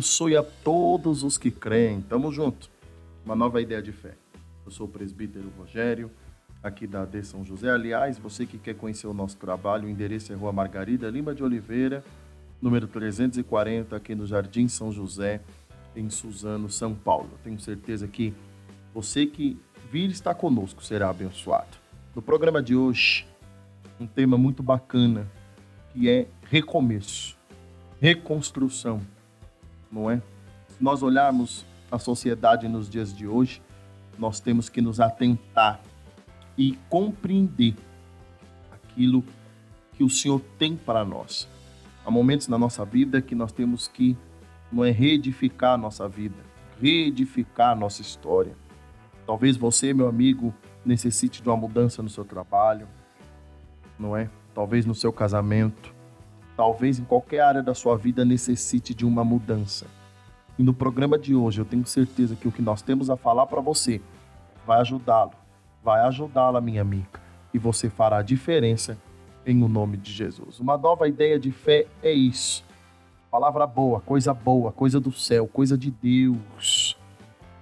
abençoe a todos os que creem. Tamo junto. Uma nova ideia de fé. Eu sou o presbítero Rogério, aqui da AD São José. Aliás, você que quer conhecer o nosso trabalho, o endereço é Rua Margarida Lima de Oliveira, número 340, aqui no Jardim São José, em Suzano, São Paulo. Tenho certeza que você que vir estar conosco será abençoado. No programa de hoje, um tema muito bacana, que é recomeço, reconstrução, não é? Se nós olharmos a sociedade nos dias de hoje, nós temos que nos atentar e compreender aquilo que o Senhor tem para nós. Há momentos na nossa vida que nós temos que não é reedificar a nossa vida, reedificar a nossa história. Talvez você, meu amigo, necessite de uma mudança no seu trabalho, não é? Talvez no seu casamento, talvez em qualquer área da sua vida necessite de uma mudança. E no programa de hoje eu tenho certeza que o que nós temos a falar para você vai ajudá-lo, vai ajudá-la, minha amiga, e você fará a diferença em o nome de Jesus. Uma nova ideia de fé é isso. Palavra boa, coisa boa, coisa do céu, coisa de Deus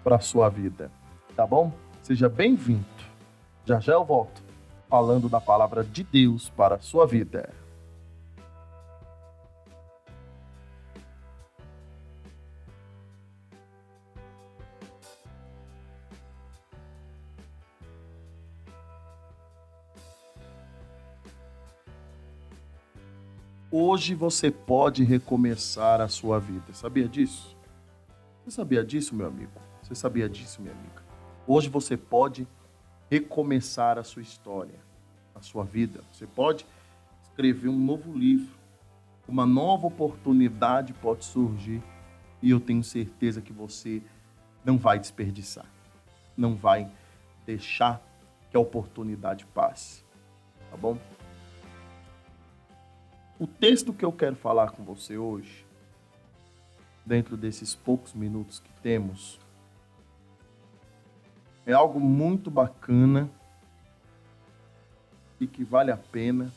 para a sua vida. Tá bom? Seja bem-vindo. Já já eu volto falando da palavra de Deus para a sua vida. Hoje você pode recomeçar a sua vida. Sabia disso? Você sabia disso, meu amigo? Você sabia disso, minha amiga? Hoje você pode recomeçar a sua história, a sua vida. Você pode escrever um novo livro. Uma nova oportunidade pode surgir e eu tenho certeza que você não vai desperdiçar. Não vai deixar que a oportunidade passe. Tá bom? O texto que eu quero falar com você hoje, dentro desses poucos minutos que temos, é algo muito bacana e que vale a pena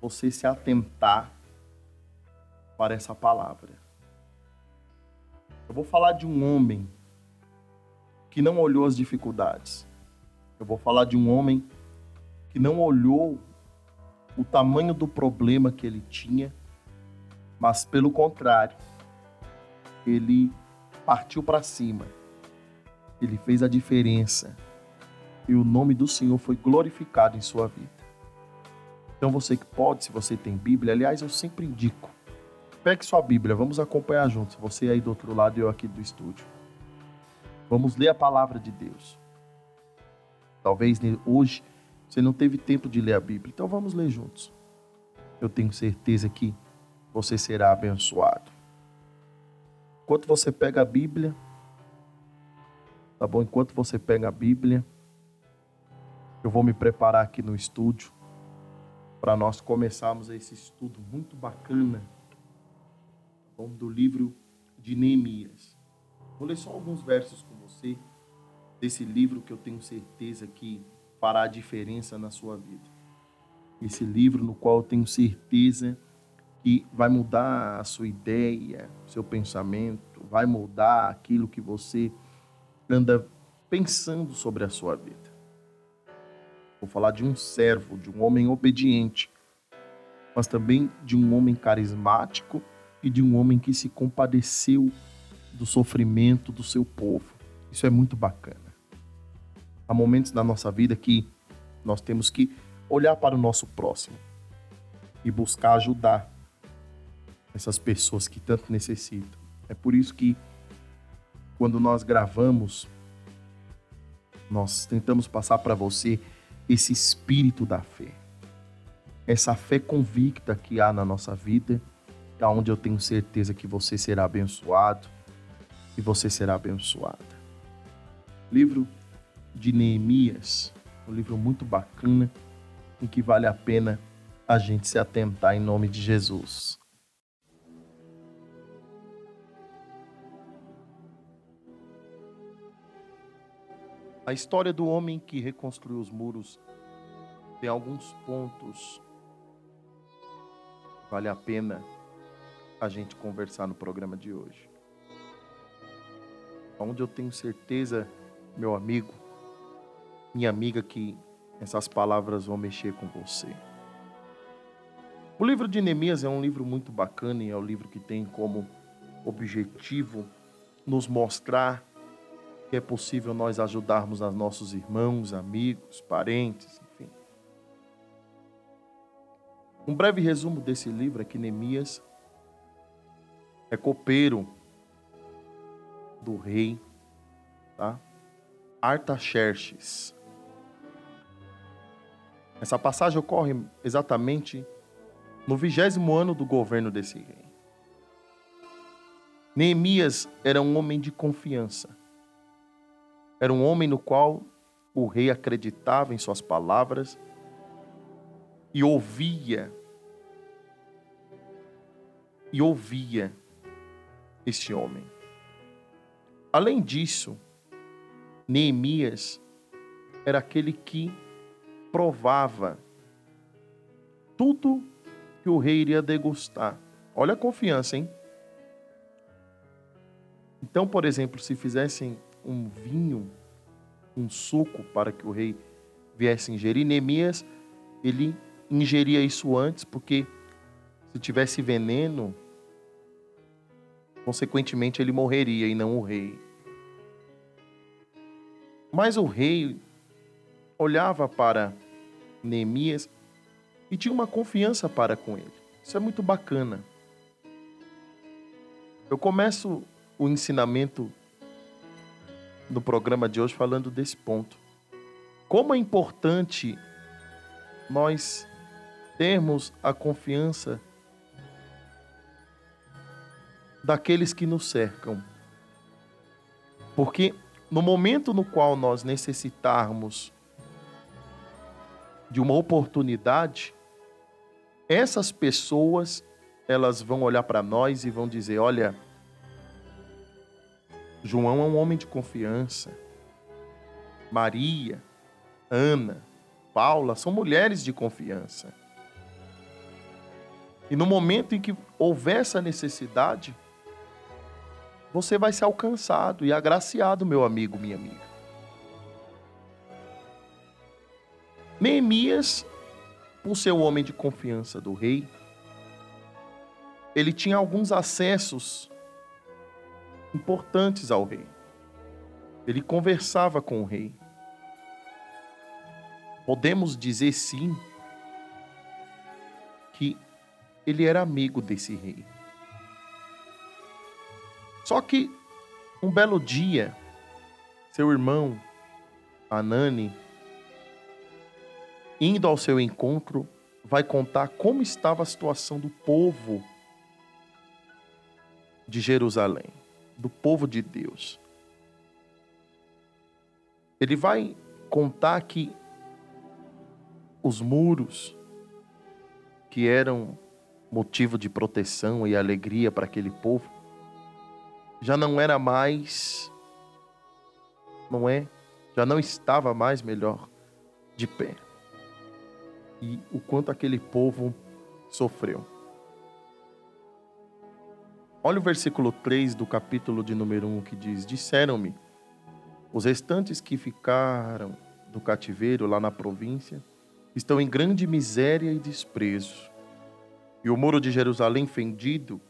você se atentar para essa palavra. Eu vou falar de um homem que não olhou as dificuldades. Eu vou falar de um homem que não olhou o tamanho do problema que ele tinha, mas pelo contrário, ele partiu para cima. Ele fez a diferença. E o nome do Senhor foi glorificado em sua vida. Então você que pode, se você tem Bíblia, aliás, eu sempre indico. Pegue sua Bíblia, vamos acompanhar juntos. Você aí do outro lado e eu aqui do estúdio. Vamos ler a palavra de Deus. Talvez hoje você não teve tempo de ler a Bíblia, então vamos ler juntos. Eu tenho certeza que você será abençoado. Enquanto você pega a Bíblia, tá bom? Enquanto você pega a Bíblia, eu vou me preparar aqui no estúdio para nós começarmos esse estudo muito bacana tá bom? do livro de Neemias. Vou ler só alguns versos com você desse livro que eu tenho certeza que fará a diferença na sua vida. Esse livro no qual eu tenho certeza que vai mudar a sua ideia, seu pensamento, vai mudar aquilo que você anda pensando sobre a sua vida. Vou falar de um servo, de um homem obediente, mas também de um homem carismático e de um homem que se compadeceu do sofrimento do seu povo. Isso é muito bacana. Há momentos na nossa vida que nós temos que olhar para o nosso próximo e buscar ajudar essas pessoas que tanto necessitam. É por isso que quando nós gravamos, nós tentamos passar para você esse espírito da fé. Essa fé convicta que há na nossa vida, onde eu tenho certeza que você será abençoado e você será abençoada. Livro de Neemias, um livro muito bacana em que vale a pena a gente se atentar em nome de Jesus. A história do homem que reconstruiu os muros tem alguns pontos que vale a pena a gente conversar no programa de hoje. Onde eu tenho certeza, meu amigo, minha amiga, que essas palavras vão mexer com você. O livro de Neemias é um livro muito bacana e é um livro que tem como objetivo nos mostrar que é possível nós ajudarmos os nossos irmãos, amigos, parentes, enfim. Um breve resumo desse livro é que Neemias é copeiro do rei, tá? Artaxerxes. Essa passagem ocorre exatamente no vigésimo ano do governo desse rei. Neemias era um homem de confiança. Era um homem no qual o rei acreditava em suas palavras e ouvia e ouvia este homem. Além disso, Neemias era aquele que provava tudo que o rei iria degustar. Olha a confiança, hein? Então, por exemplo, se fizessem um vinho, um suco para que o rei viesse ingerir, Neemias, ele ingeria isso antes, porque se tivesse veneno, consequentemente ele morreria e não o rei. Mas o rei olhava para Neemias e tinha uma confiança para com ele. Isso é muito bacana. Eu começo o ensinamento no programa de hoje falando desse ponto. Como é importante nós termos a confiança daqueles que nos cercam. Porque no momento no qual nós necessitarmos de uma oportunidade, essas pessoas elas vão olhar para nós e vão dizer: olha, João é um homem de confiança. Maria, Ana, Paula são mulheres de confiança. E no momento em que houver essa necessidade, você vai ser alcançado e agraciado, meu amigo, minha amiga. Neemias, por ser o homem de confiança do rei, ele tinha alguns acessos importantes ao rei. Ele conversava com o rei. Podemos dizer sim que ele era amigo desse rei. Só que um belo dia, seu irmão, Anani, indo ao seu encontro, vai contar como estava a situação do povo de Jerusalém, do povo de Deus. Ele vai contar que os muros que eram motivo de proteção e alegria para aquele povo já não era mais, não é? Já não estava mais melhor de pé. E o quanto aquele povo sofreu. Olha o versículo 3 do capítulo de número 1 que diz: Disseram-me, os restantes que ficaram do cativeiro lá na província estão em grande miséria e desprezo, e o muro de Jerusalém fendido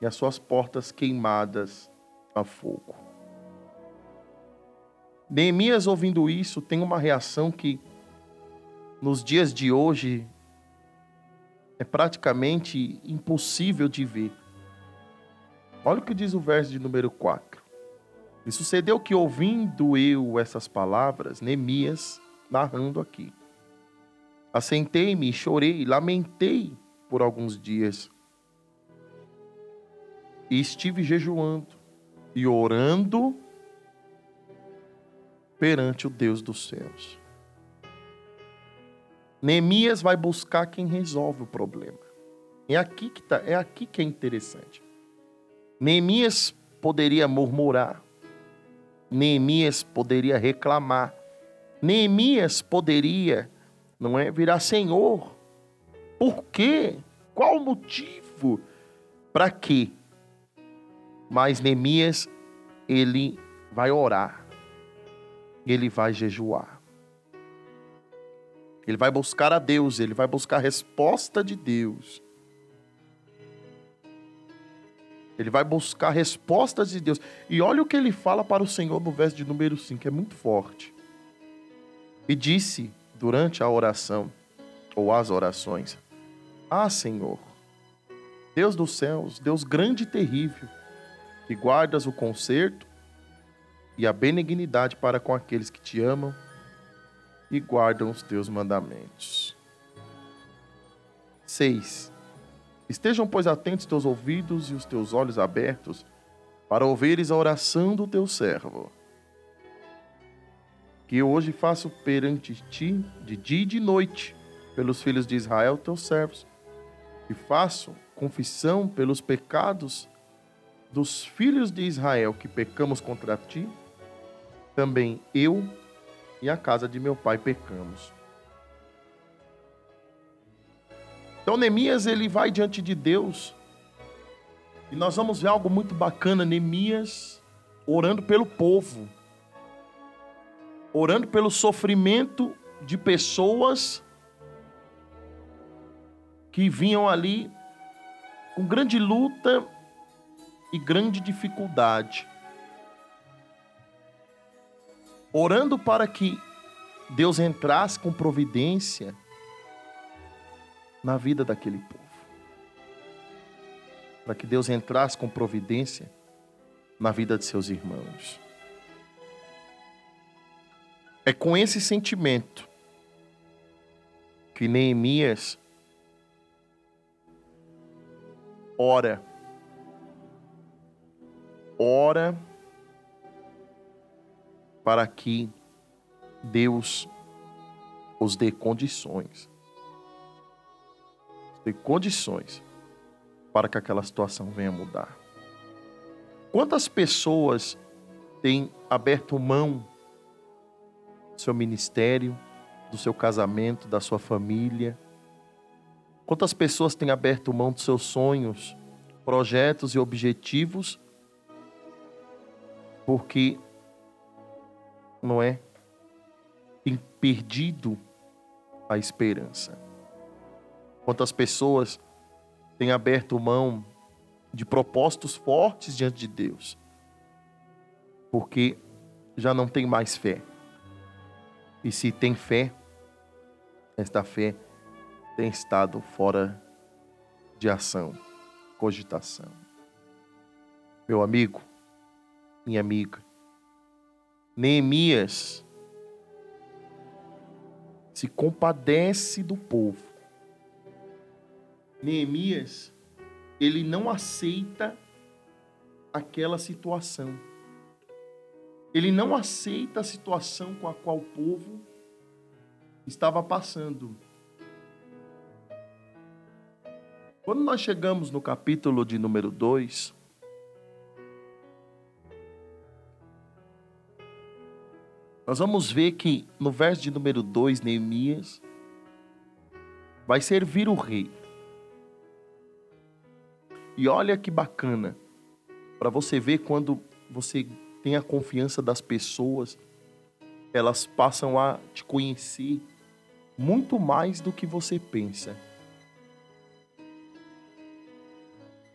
e as suas portas queimadas a fogo. Neemias, ouvindo isso, tem uma reação que, nos dias de hoje, é praticamente impossível de ver. Olha o que diz o verso de número 4. E sucedeu que, ouvindo eu essas palavras, Neemias, narrando aqui, assentei-me, chorei, lamentei por alguns dias, e estive jejuando e orando perante o Deus dos céus. Neemias vai buscar quem resolve o problema. É aqui que tá, é aqui que é interessante. Neemias poderia murmurar. Neemias poderia reclamar. Neemias poderia, não é, virar Senhor. Por quê? Qual o motivo Para quê? Mas Neemias, ele vai orar. Ele vai jejuar. Ele vai buscar a Deus, ele vai buscar a resposta de Deus. Ele vai buscar respostas de Deus. E olha o que ele fala para o Senhor no verso de número 5, é muito forte. E disse durante a oração, ou as orações: Ah, Senhor, Deus dos céus, Deus grande e terrível, que guardas o conserto e a benignidade para com aqueles que te amam e guardam os teus mandamentos. 6. Estejam, pois, atentos teus ouvidos e os teus olhos abertos para ouvires a oração do teu servo, que hoje faço perante ti de dia e de noite pelos filhos de Israel, teus servos, e faço confissão pelos pecados dos filhos de Israel que pecamos contra ti, também eu e a casa de meu pai pecamos. Então Neemias ele vai diante de Deus e nós vamos ver algo muito bacana, Neemias orando pelo povo, orando pelo sofrimento de pessoas que vinham ali com grande luta e grande dificuldade. Orando para que Deus entrasse com providência na vida daquele povo. Para que Deus entrasse com providência na vida de seus irmãos. É com esse sentimento que Neemias ora. Ora para que Deus os dê condições ter condições para que aquela situação venha mudar. Quantas pessoas têm aberto mão do seu ministério, do seu casamento, da sua família? Quantas pessoas têm aberto mão dos seus sonhos, projetos e objetivos porque não é tem perdido a esperança? Quantas pessoas têm aberto mão de propósitos fortes diante de Deus, porque já não tem mais fé. E se tem fé, esta fé tem estado fora de ação, cogitação. Meu amigo, minha amiga, Neemias se compadece do povo Neemias, ele não aceita aquela situação. Ele não aceita a situação com a qual o povo estava passando. Quando nós chegamos no capítulo de número 2, nós vamos ver que no verso de número 2, Neemias vai servir o rei. E olha que bacana, para você ver quando você tem a confiança das pessoas, elas passam a te conhecer muito mais do que você pensa.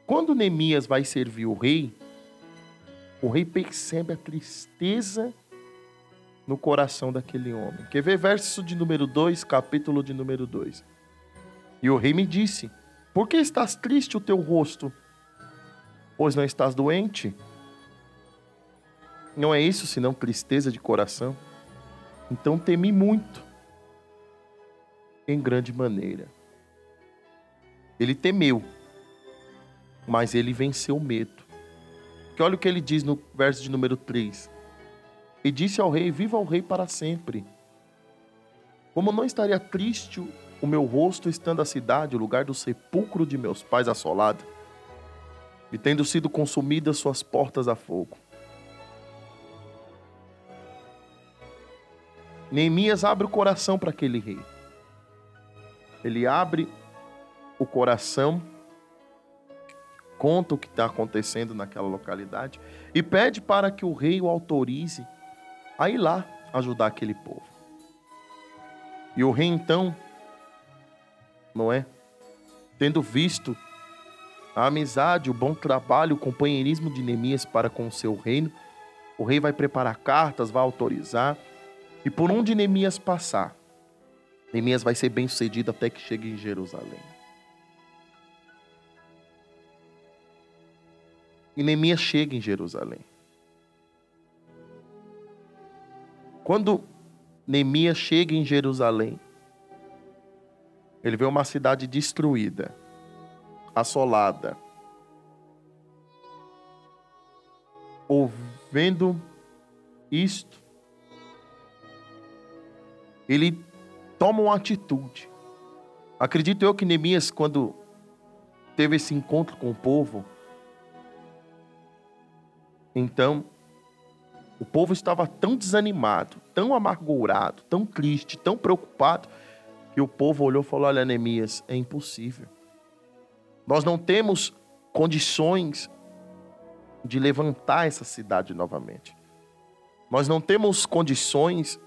Quando Neemias vai servir o rei, o rei percebe a tristeza no coração daquele homem. Quer ver verso de número 2, capítulo de número 2. E o rei me disse: por que estás triste o teu rosto? Pois não estás doente? Não é isso senão tristeza de coração? Então temi muito, em grande maneira. Ele temeu, mas ele venceu o medo. Que olha o que ele diz no verso de número 3. E disse ao rei: Viva o rei para sempre. Como não estaria triste o meu rosto estando a cidade, o lugar do sepulcro de meus pais assolado, e tendo sido consumidas suas portas a fogo. Neemias abre o coração para aquele rei. Ele abre o coração conta o que está acontecendo naquela localidade e pede para que o rei o autorize a ir lá ajudar aquele povo. E o rei então, não é? Tendo visto a amizade, o bom trabalho, o companheirismo de Neemias para com o seu reino, o rei vai preparar cartas, vai autorizar, e por onde Neemias passar, Neemias vai ser bem sucedido até que chegue em Jerusalém. E Neemias chega em Jerusalém. Quando Neemias chega em Jerusalém, ele vê uma cidade destruída, assolada. Ouvindo isto, ele toma uma atitude. Acredito eu que Neemias, quando teve esse encontro com o povo, então o povo estava tão desanimado, tão amargurado, tão triste, tão preocupado, que o povo olhou e falou: Olha, Neemias, é impossível. Nós não temos condições de levantar essa cidade novamente. Nós não temos condições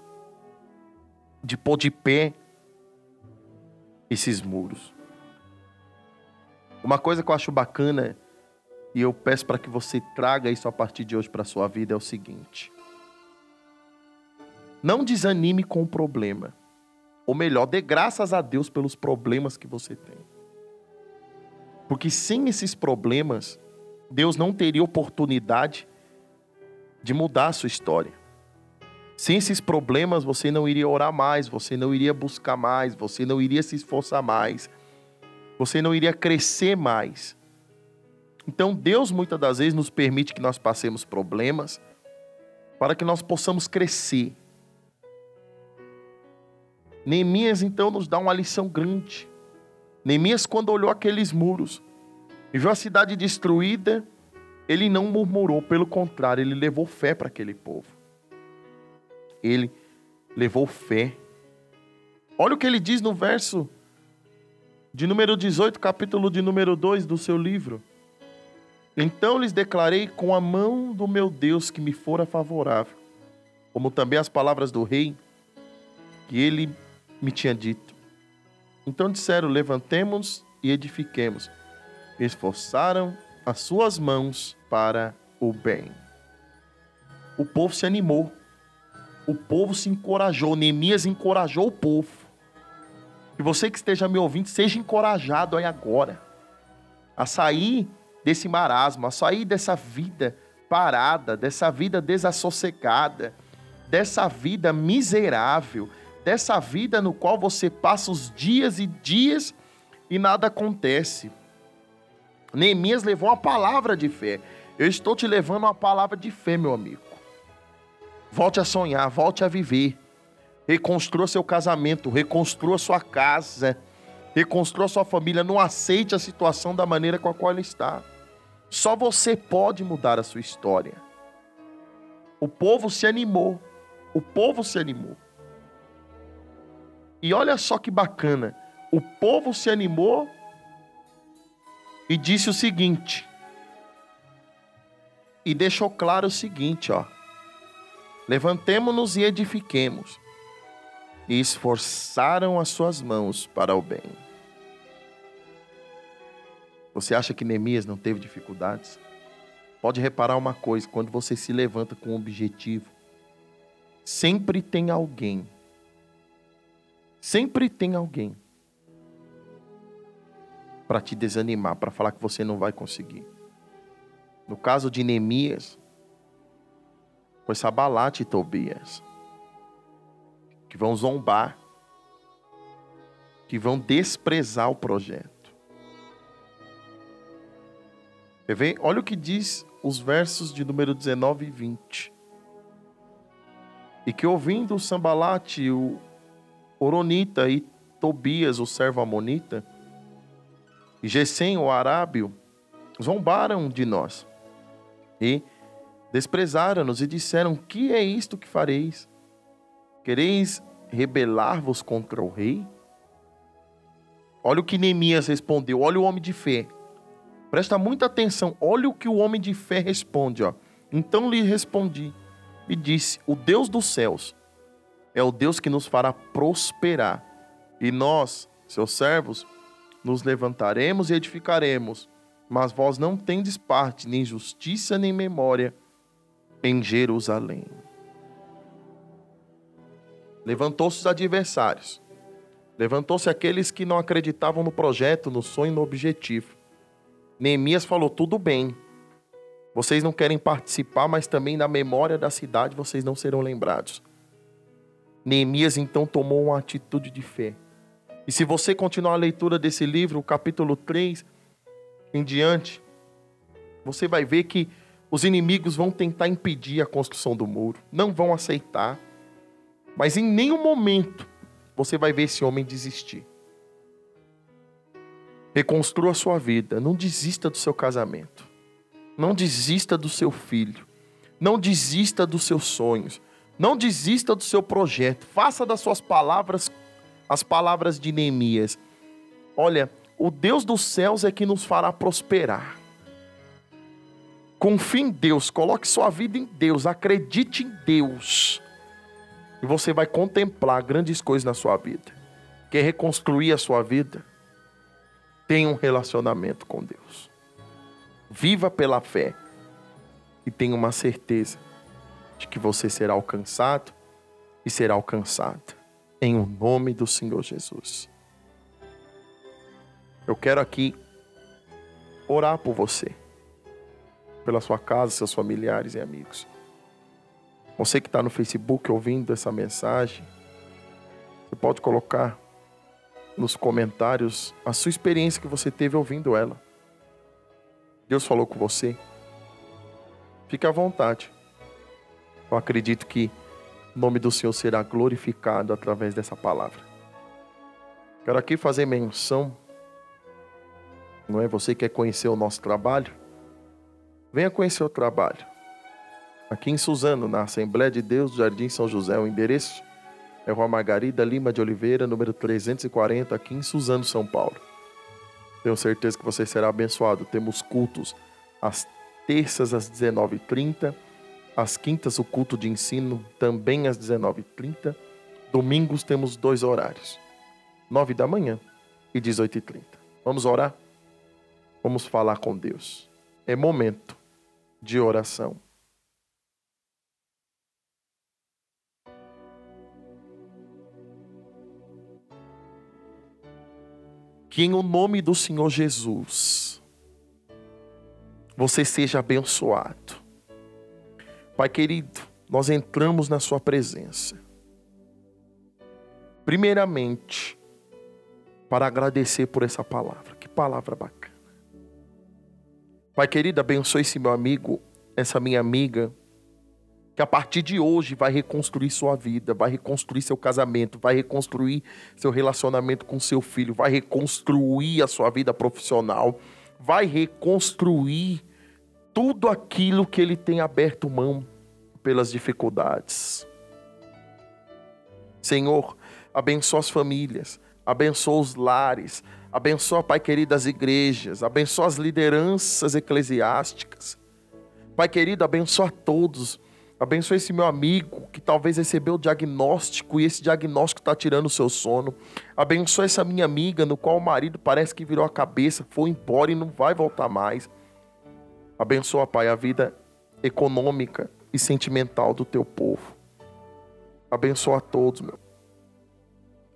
de pôr de pé esses muros. Uma coisa que eu acho bacana e eu peço para que você traga isso a partir de hoje para a sua vida é o seguinte: não desanime com o problema. Ou melhor, dê graças a Deus pelos problemas que você tem. Porque sem esses problemas, Deus não teria oportunidade de mudar a sua história. Sem esses problemas, você não iria orar mais, você não iria buscar mais, você não iria se esforçar mais, você não iria crescer mais. Então, Deus muitas das vezes nos permite que nós passemos problemas para que nós possamos crescer. Neemias então nos dá uma lição grande. Neemias, quando olhou aqueles muros e viu a cidade destruída, ele não murmurou, pelo contrário, ele levou fé para aquele povo. Ele levou fé. Olha o que ele diz no verso de número 18, capítulo de número 2 do seu livro. Então lhes declarei com a mão do meu Deus que me fora favorável, como também as palavras do rei que ele me tinha dito. Então disseram: Levantemos e edifiquemos. Esforçaram as suas mãos para o bem. O povo se animou. O povo se encorajou. Neemias encorajou o povo. E você que esteja me ouvindo, seja encorajado aí agora a sair desse marasmo, a sair dessa vida parada, dessa vida desassossegada, dessa vida miserável, dessa vida no qual você passa os dias e dias e nada acontece. Neemias levou uma palavra de fé. Eu estou te levando uma palavra de fé, meu amigo. Volte a sonhar, volte a viver. Reconstrua seu casamento, reconstrua sua casa, reconstrua sua família. Não aceite a situação da maneira com a qual ela está. Só você pode mudar a sua história. O povo se animou. O povo se animou. E olha só que bacana. O povo se animou e disse o seguinte. E deixou claro o seguinte, ó. Levantemo-nos e edifiquemos. E esforçaram as suas mãos para o bem. Você acha que Neemias não teve dificuldades? Pode reparar uma coisa: quando você se levanta com um objetivo, sempre tem alguém, sempre tem alguém para te desanimar, para falar que você não vai conseguir. No caso de Neemias, foi Sabalate e Tobias, que vão zombar, que vão desprezar o projeto. Quer ver? Olha o que diz os versos de número 19 e 20. E que ouvindo o Sambalate, o Oronita e Tobias, o servo Amonita, e Gesem, o Arábio, zombaram de nós e desprezaram-nos e disseram: Que é isto que fareis? Quereis rebelar-vos contra o rei? Olha o que Neemias respondeu, olha o homem de fé. Presta muita atenção. Olha o que o homem de fé responde, ó. Então lhe respondi e disse: O Deus dos céus é o Deus que nos fará prosperar. E nós, seus servos, nos levantaremos e edificaremos. Mas vós não tendes parte, nem justiça, nem memória em Jerusalém. Levantou-se os adversários. Levantou-se aqueles que não acreditavam no projeto, no sonho, no objetivo. Neemias falou: tudo bem. Vocês não querem participar, mas também na memória da cidade vocês não serão lembrados. Neemias então tomou uma atitude de fé. E se você continuar a leitura desse livro, o capítulo 3 em diante, você vai ver que os inimigos vão tentar impedir a construção do muro, não vão aceitar. Mas em nenhum momento você vai ver esse homem desistir. Reconstrua a sua vida, não desista do seu casamento. Não desista do seu filho. Não desista dos seus sonhos. Não desista do seu projeto. Faça das suas palavras as palavras de Neemias. Olha, o Deus dos céus é que nos fará prosperar. Confie em Deus, coloque sua vida em Deus, acredite em Deus. E você vai contemplar grandes coisas na sua vida. Quer reconstruir a sua vida? Tenha um relacionamento com Deus. Viva pela fé e tenha uma certeza de que você será alcançado e será alcançada em o nome do Senhor Jesus. Eu quero aqui orar por você, pela sua casa, seus familiares e amigos. Você que está no Facebook ouvindo essa mensagem, você pode colocar nos comentários a sua experiência que você teve ouvindo ela. Deus falou com você? Fique à vontade. Eu acredito que o nome do Senhor será glorificado através dessa palavra. Quero aqui fazer menção. Não é você que quer conhecer o nosso trabalho? Venha conhecer o trabalho. Aqui em Suzano, na Assembleia de Deus do Jardim São José, o endereço é Rua Margarida Lima de Oliveira, número 340, aqui em Suzano, São Paulo. Tenho certeza que você será abençoado. Temos cultos às terças às 19h30, às quintas o culto de ensino também às 19h30. Domingos temos dois horários, 9 da manhã e 18h30. Vamos orar? Vamos falar com Deus. É momento de oração. Que em o nome do Senhor Jesus você seja abençoado. Pai querido, nós entramos na Sua presença. Primeiramente, para agradecer por essa palavra. Que palavra bacana. Pai querido, abençoe esse meu amigo, essa minha amiga que a partir de hoje vai reconstruir sua vida, vai reconstruir seu casamento, vai reconstruir seu relacionamento com seu filho, vai reconstruir a sua vida profissional, vai reconstruir tudo aquilo que ele tem aberto mão pelas dificuldades. Senhor, abençoa as famílias, abençoa os lares, abençoa, Pai querido, as igrejas, abençoa as lideranças eclesiásticas. Pai querido, abençoa todos Abençoe esse meu amigo que talvez recebeu o diagnóstico e esse diagnóstico está tirando o seu sono. Abençoe essa minha amiga no qual o marido parece que virou a cabeça, foi embora e não vai voltar mais. Abençoa, Pai, a vida econômica e sentimental do teu povo. Abençoa a todos, meu.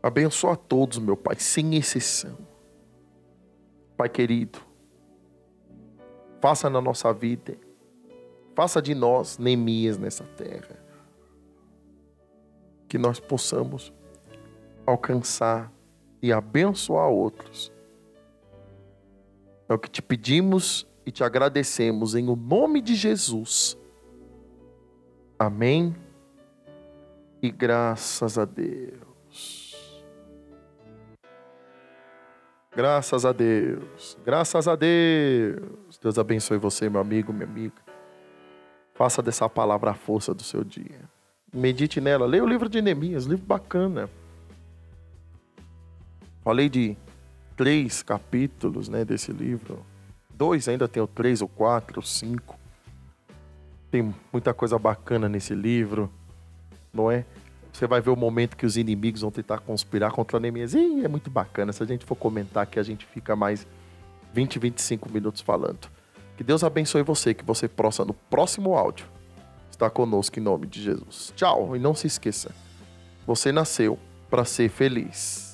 Abençoa a todos, meu Pai, sem exceção. Pai querido, faça na nossa vida Faça de nós Neemias nessa terra. Que nós possamos alcançar e abençoar outros. É o que te pedimos e te agradecemos em o nome de Jesus. Amém. E graças a Deus. Graças a Deus. Graças a Deus. Deus abençoe você, meu amigo, minha amiga. Faça dessa palavra a força do seu dia. Medite nela. Leia o livro de Neemias, livro bacana. Falei de três capítulos né, desse livro. 2, ainda tem o 3, o 4, o 5. Tem muita coisa bacana nesse livro, não é? Você vai ver o momento que os inimigos vão tentar conspirar contra Neemias. E é muito bacana. Se a gente for comentar que a gente fica mais 20, 25 minutos falando. Que Deus abençoe você, que você possa no próximo áudio estar conosco em nome de Jesus. Tchau e não se esqueça. Você nasceu para ser feliz.